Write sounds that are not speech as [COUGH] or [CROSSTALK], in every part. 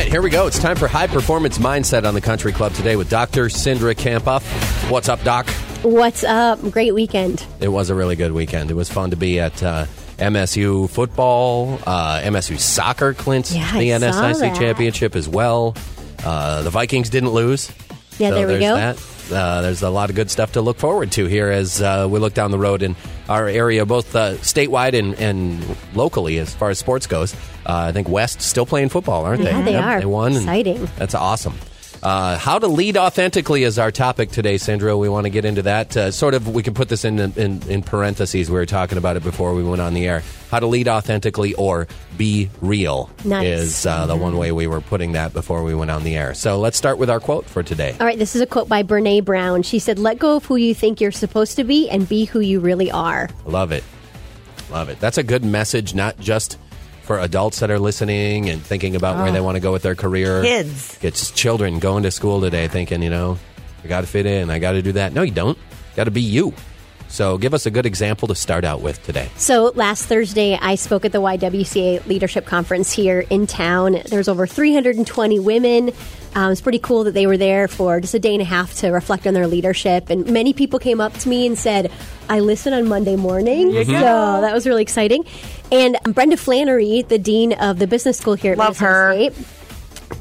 Right, here we go. It's time for High Performance Mindset on the Country Club today with Dr. Cindra Kamphoff. What's up, Doc? What's up? Great weekend. It was a really good weekend. It was fun to be at uh, MSU football, uh, MSU soccer clinched Yeah, the I NSIC championship as well. Uh, the Vikings didn't lose. Yeah, so there we there's go. That. Uh, there's a lot of good stuff to look forward to here as uh, we look down the road in our area, both uh, statewide and, and locally, as far as sports goes. Uh, I think West still playing football, aren't they? Yeah, they Yep, are. They won. Exciting. That's awesome. Uh, how to lead authentically is our topic today, Sandra. We want to get into that. Uh, sort of, we can put this in, in in parentheses. We were talking about it before we went on the air. How to lead authentically or be real Nice. is uh, the one way we were putting that before we went on the air. So let's start with our quote for today. All right, this is a quote by Brene Brown. She said, Let go of who you think you're supposed to be and be who you really are. Love it. Love it. That's a good message, not just for adults that are listening and thinking about where they oh. want to go with their career. Kids. It's children going to school today thinking, you know, I got to fit in, I got to do that. No, you don't. Got to be you. So give us a good example to start out with today. So last Thursday, I spoke at the YWCA Leadership Conference here in town. There's over 320 women. Um, it's pretty cool that they were there for just a day and a half to reflect on their leadership. And many people came up to me and said, I listen on Monday morning. So that was really exciting. And Brenda Flannery, the dean of the business school here at Love Minnesota her. State,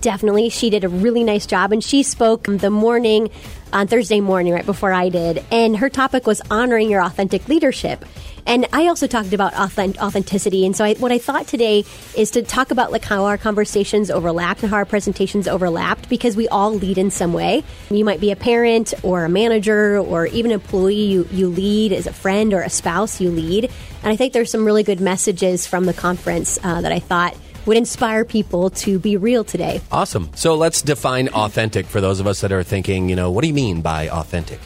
Definitely. She did a really nice job and she spoke the morning on Thursday morning right before I did. And her topic was honoring your authentic leadership. And I also talked about authenticity. And so I, what I thought today is to talk about like how our conversations overlapped and how our presentations overlapped because we all lead in some way. You might be a parent or a manager or even an employee you, you lead as a friend or a spouse you lead. And I think there's some really good messages from the conference uh, that I thought would inspire people to be real today. Awesome. So let's define authentic for those of us that are thinking, you know, what do you mean by authentic?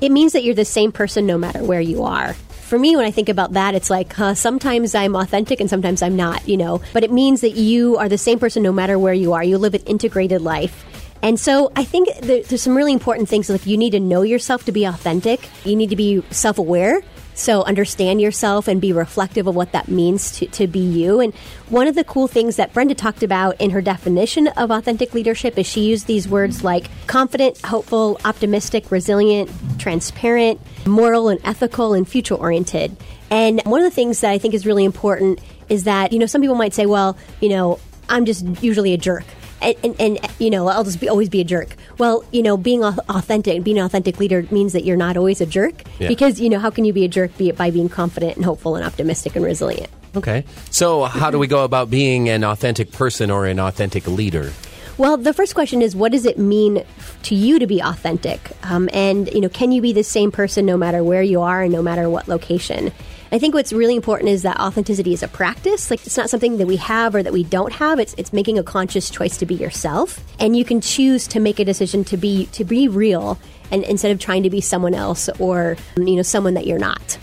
It means that you're the same person no matter where you are. For me, when I think about that, it's like uh, sometimes I'm authentic and sometimes I'm not, you know. But it means that you are the same person no matter where you are. You live an integrated life. And so I think there, there's some really important things. Like you need to know yourself to be authentic. You need to be self aware. So understand yourself and be reflective of what that means to, to be you. And one of the cool things that Brenda talked about in her definition of authentic leadership is she used these words like confident, hopeful, optimistic, resilient, transparent, moral and ethical, and future oriented. And one of the things that I think is really important is that, you know, some people might say, well, you know, I'm just usually a jerk. And, and, and you know, I'll just be, always be a jerk. Well, you know, being au- authentic, being an authentic leader means that you're not always a jerk. Yeah. Because, you know, how can you be a jerk be it by being confident and hopeful and optimistic and resilient? Okay. So how do we go about being an authentic person or an authentic leader? Well, the first question is, what does it mean to you to be authentic? Um, and you know, can you be the same person no matter where you are and no matter what location? I think what's really important is that authenticity is a practice. Like it's not something that we have or that we don't have. It's it's making a conscious choice to be yourself, and you can choose to make a decision to be to be real, and instead of trying to be someone else or you know someone that you're not.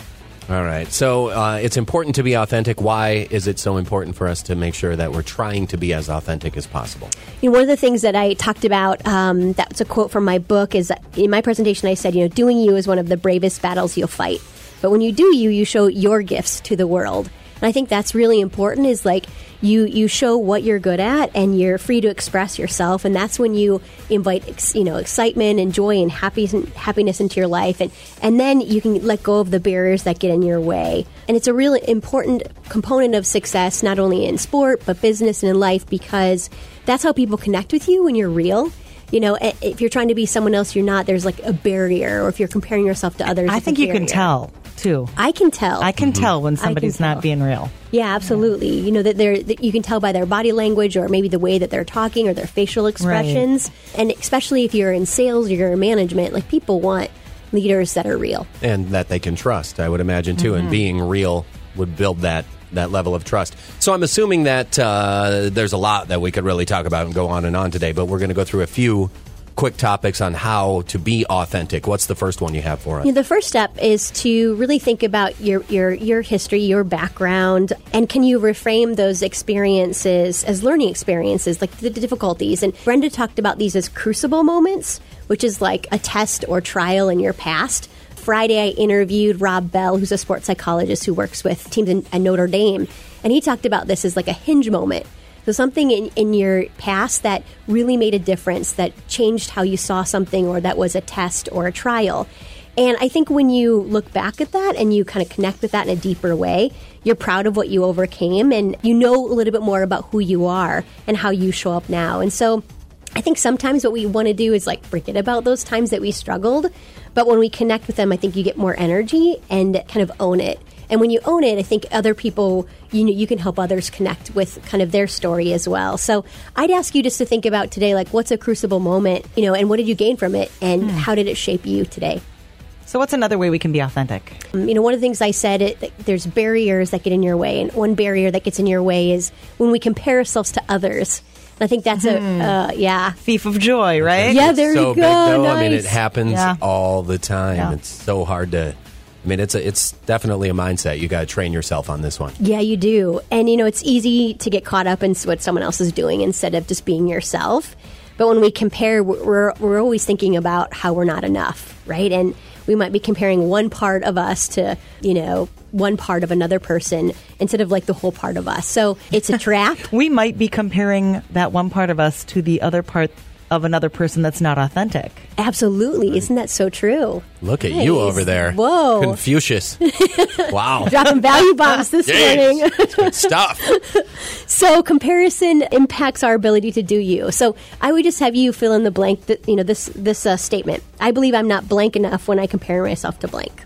All right. So uh, it's important to be authentic. Why is it so important for us to make sure that we're trying to be as authentic as possible? You know, one of the things that I talked about, um, that's a quote from my book, is that in my presentation I said, you know, doing you is one of the bravest battles you'll fight. But when you do you, you show your gifts to the world. And I think that's really important is like you you show what you're good at and you're free to express yourself and that's when you invite ex, you know excitement and joy and happy, happiness into your life and and then you can let go of the barriers that get in your way. And it's a really important component of success not only in sport but business and in life because that's how people connect with you when you're real. You know, if you're trying to be someone else you're not, there's like a barrier or if you're comparing yourself to others. I think you can tell too. I can tell. I can tell when somebody's tell. not being real. Yeah, absolutely. You know that they're that you can tell by their body language or maybe the way that they're talking or their facial expressions. And especially if you're in sales or you're in management, like people want leaders that are real. and that they can trust. I would imagine too, and being real would build that that level of trust. So I'm assuming that uh, there's a lot that we could really talk about and go on and on today, but we're going to go through a few quick topics on how to be authentic. What's the first one you have for us? The first step is to really think about your, your, your history, your background, and can you reframe those experiences as learning experiences, like the difficulties. And Brenda talked about these as crucible moments, which is like a test or trial in your past. Friday, I interviewed Rob Bell, who's a sports psychologist who works with teams in, at Notre Dame, and he talked about this as like a hinge moment so something in, in your past that really made a difference, that changed how you saw something, or that was a test or a trial. And I think when you look back at that and you kind of connect with that in a deeper way, you're proud of what you overcame and you know a little bit more about who you are and how you show up now. And so I think sometimes what we want to do is like forget about those times that we struggled. But when we connect with them, I think you get more energy and kind of own it. And when you own it, I think other people, you know, you can help others connect with kind of their story as well. So I'd ask you just to think about today, like what's a crucible moment, you know, and what did you gain from it, and hmm. how did it shape you today? So, what's another way we can be authentic? Um, you know, one of the things I said, it, there's barriers that get in your way, and one barrier that gets in your way is when we compare ourselves to others. I think that's mm. a uh, yeah thief of joy, right? Yeah, there so you go. Big, nice. I mean, it happens yeah. all the time. Yeah. It's so hard to I mean, it's a, it's definitely a mindset. You got to train yourself on this one. Yeah, you do. And you know, it's easy to get caught up in what someone else is doing instead of just being yourself. But when we compare, we're we're always thinking about how we're not enough, right? And we might be comparing one part of us to, you know, one part of another person instead of like the whole part of us. So it's a [LAUGHS] trap. we might be comparing that one part of us to the other part of another person that's not authentic. Absolutely. Isn't that so true? Look at nice. you over there. Whoa. Confucius. [LAUGHS] wow. Dropping value bombs this morning. good [LAUGHS] stuff. so comparison impacts our ability to do you. So I would just have you fill in the blank that, you know, this, this uh, statement. I believe I'm not blank enough when I compare myself to blank.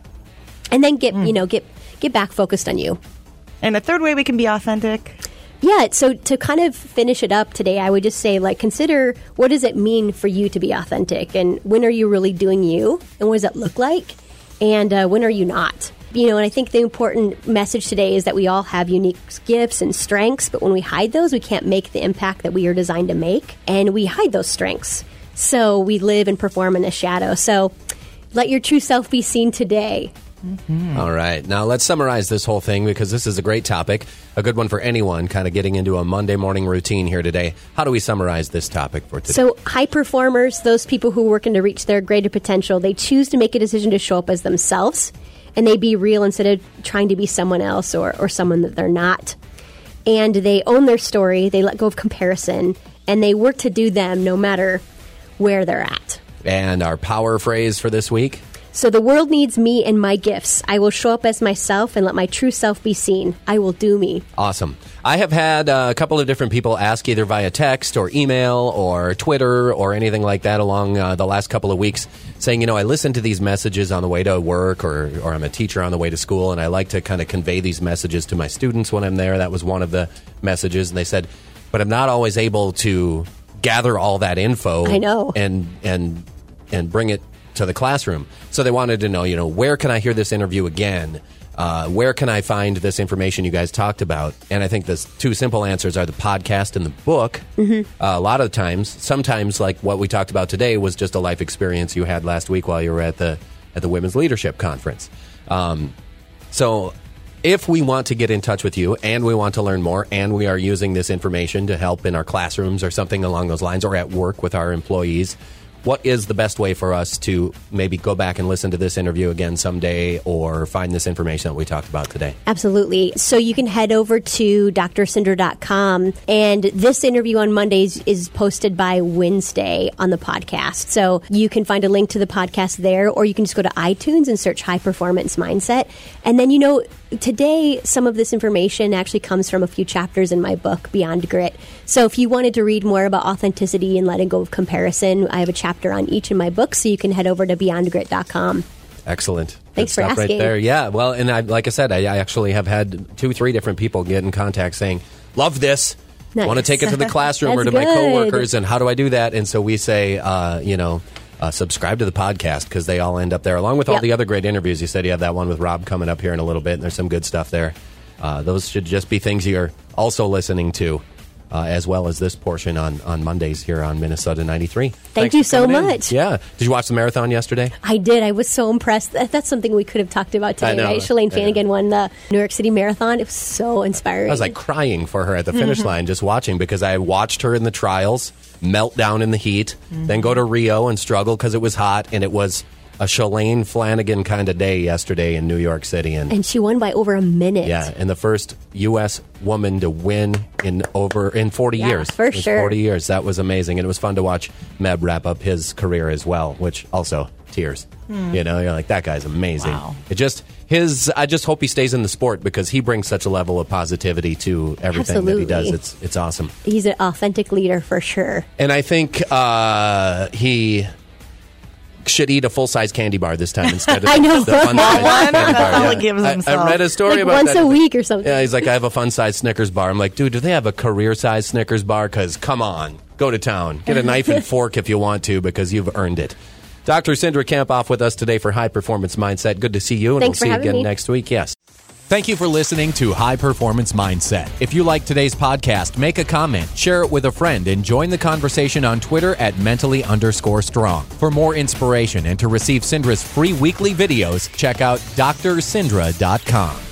And then get, mm. you know, get, get back focused on you. And a third way we can be authentic yeah, so to kind of finish it up today, I would just say, like, consider what does it mean for you to be authentic, and when are you really doing you, and what does that look like, and uh, when are you not? You know, and I think the important message today is that we all have unique gifts and strengths, but when we hide those, we can't make the impact that we are designed to make, and we hide those strengths. So we live and perform in a shadow. So let your true self be seen today. Mm-hmm. All right. Now let's summarize this whole thing because this is a great topic, a good one for anyone kind of getting into a Monday morning routine here today. How do we summarize this topic for today? So, high performers, those people who are working to reach their greater potential, they choose to make a decision to show up as themselves and they be real instead of trying to be someone else or, or someone that they're not. And they own their story, they let go of comparison, and they work to do them no matter where they're at. And our power phrase for this week? So the world needs me and my gifts. I will show up as myself and let my true self be seen. I will do me. Awesome. I have had uh, a couple of different people ask either via text or email or Twitter or anything like that along uh, the last couple of weeks saying, you know, I listen to these messages on the way to work or, or I'm a teacher on the way to school and I like to kind of convey these messages to my students when I'm there. That was one of the messages. And they said, but I'm not always able to gather all that info. I know. And, and, and bring it to the classroom. So they wanted to know, you know, where can I hear this interview again? Uh, where can I find this information you guys talked about? And I think the two simple answers are the podcast and the book. Mm-hmm. Uh, a lot of times, sometimes like what we talked about today was just a life experience you had last week while you were at the at the Women's Leadership Conference. Um, so if we want to get in touch with you and we want to learn more and we are using this information to help in our classrooms or something along those lines or at work with our employees, what is the best way for us to maybe go back and listen to this interview again someday or find this information that we talked about today? Absolutely. So you can head over to drcindra.com and this interview on Mondays is posted by Wednesday on the podcast. So you can find a link to the podcast there or you can just go to iTunes and search high performance mindset. And then, you know, today some of this information actually comes from a few chapters in my book, Beyond Grit. So if you wanted to read more about authenticity and letting go of comparison, I have a chapter chapter on each of my books, so you can head over to beyondgrit.com. Excellent. Thanks Good for asking. Right there. Yeah. Well, and I, like I said, I, I actually have had two, three different people get in contact saying, "Love this." Nice. Want to take it to the [LAUGHS] classroom or to good. my coworkers, and how do I do that? And so we say, uh, you know, uh, subscribe to the podcast because they all end up there, along with all the other great interviews. You said you have that one with Rob coming up here in a little bit, and there's some good stuff there. uh, those should just be things you're also listening to. Uh, as well as this portion on, on Mondays here on Minnesota 93. Thanks you so coming in. much. Yeah. Did you watch the marathon yesterday? I did. I was so impressed. That, that's something we could have talked about today, know. right? Shalane Yeah. Flanagan won the New York City Marathon. It was so inspiring. I was like crying for her at the finish line just watching because I watched her in the trials melt down in the heat, then go to Rio and struggle because it was hot, and it was a Shalane Flanagan kind of day yesterday in New York City. And, and she won by over a minute. yeah, and the first U.S. woman to win in over in 40 Yeah, years. for sure. 40 years. That was amazing, and it was fun to watch Meb wrap up his career as well, which also tears. You know, you're like that guy's amazing. Wow. It just his. I just hope he stays in the sport because he brings such a level of positivity to everything that he does. It's it's awesome. He's an authentic leader for sure. And I think uh, he should eat a full size candy bar this time instead of [LAUGHS] I know. the fun [LAUGHS] size One? candy bar. All he gives I, I read a story Like about once that. a week or something. Yeah, he's like, I have a fun size Snickers bar. I'm like, dude, do they have a career size Snickers bar? Because come on, go to town, get a knife and [LAUGHS] fork if you want to, because you've earned it. Dr. Cindra Kamphoff with us today for High Performance Mindset. Good to see you, and Thanks we'll see you again me. next week. Yes. Thank you for listening to High Performance Mindset. If you like today's podcast, make a comment, share it with a friend, and join the conversation on Twitter at mentally underscore strong. For more inspiration and to receive Cindra's free weekly videos, check out drcindra.com.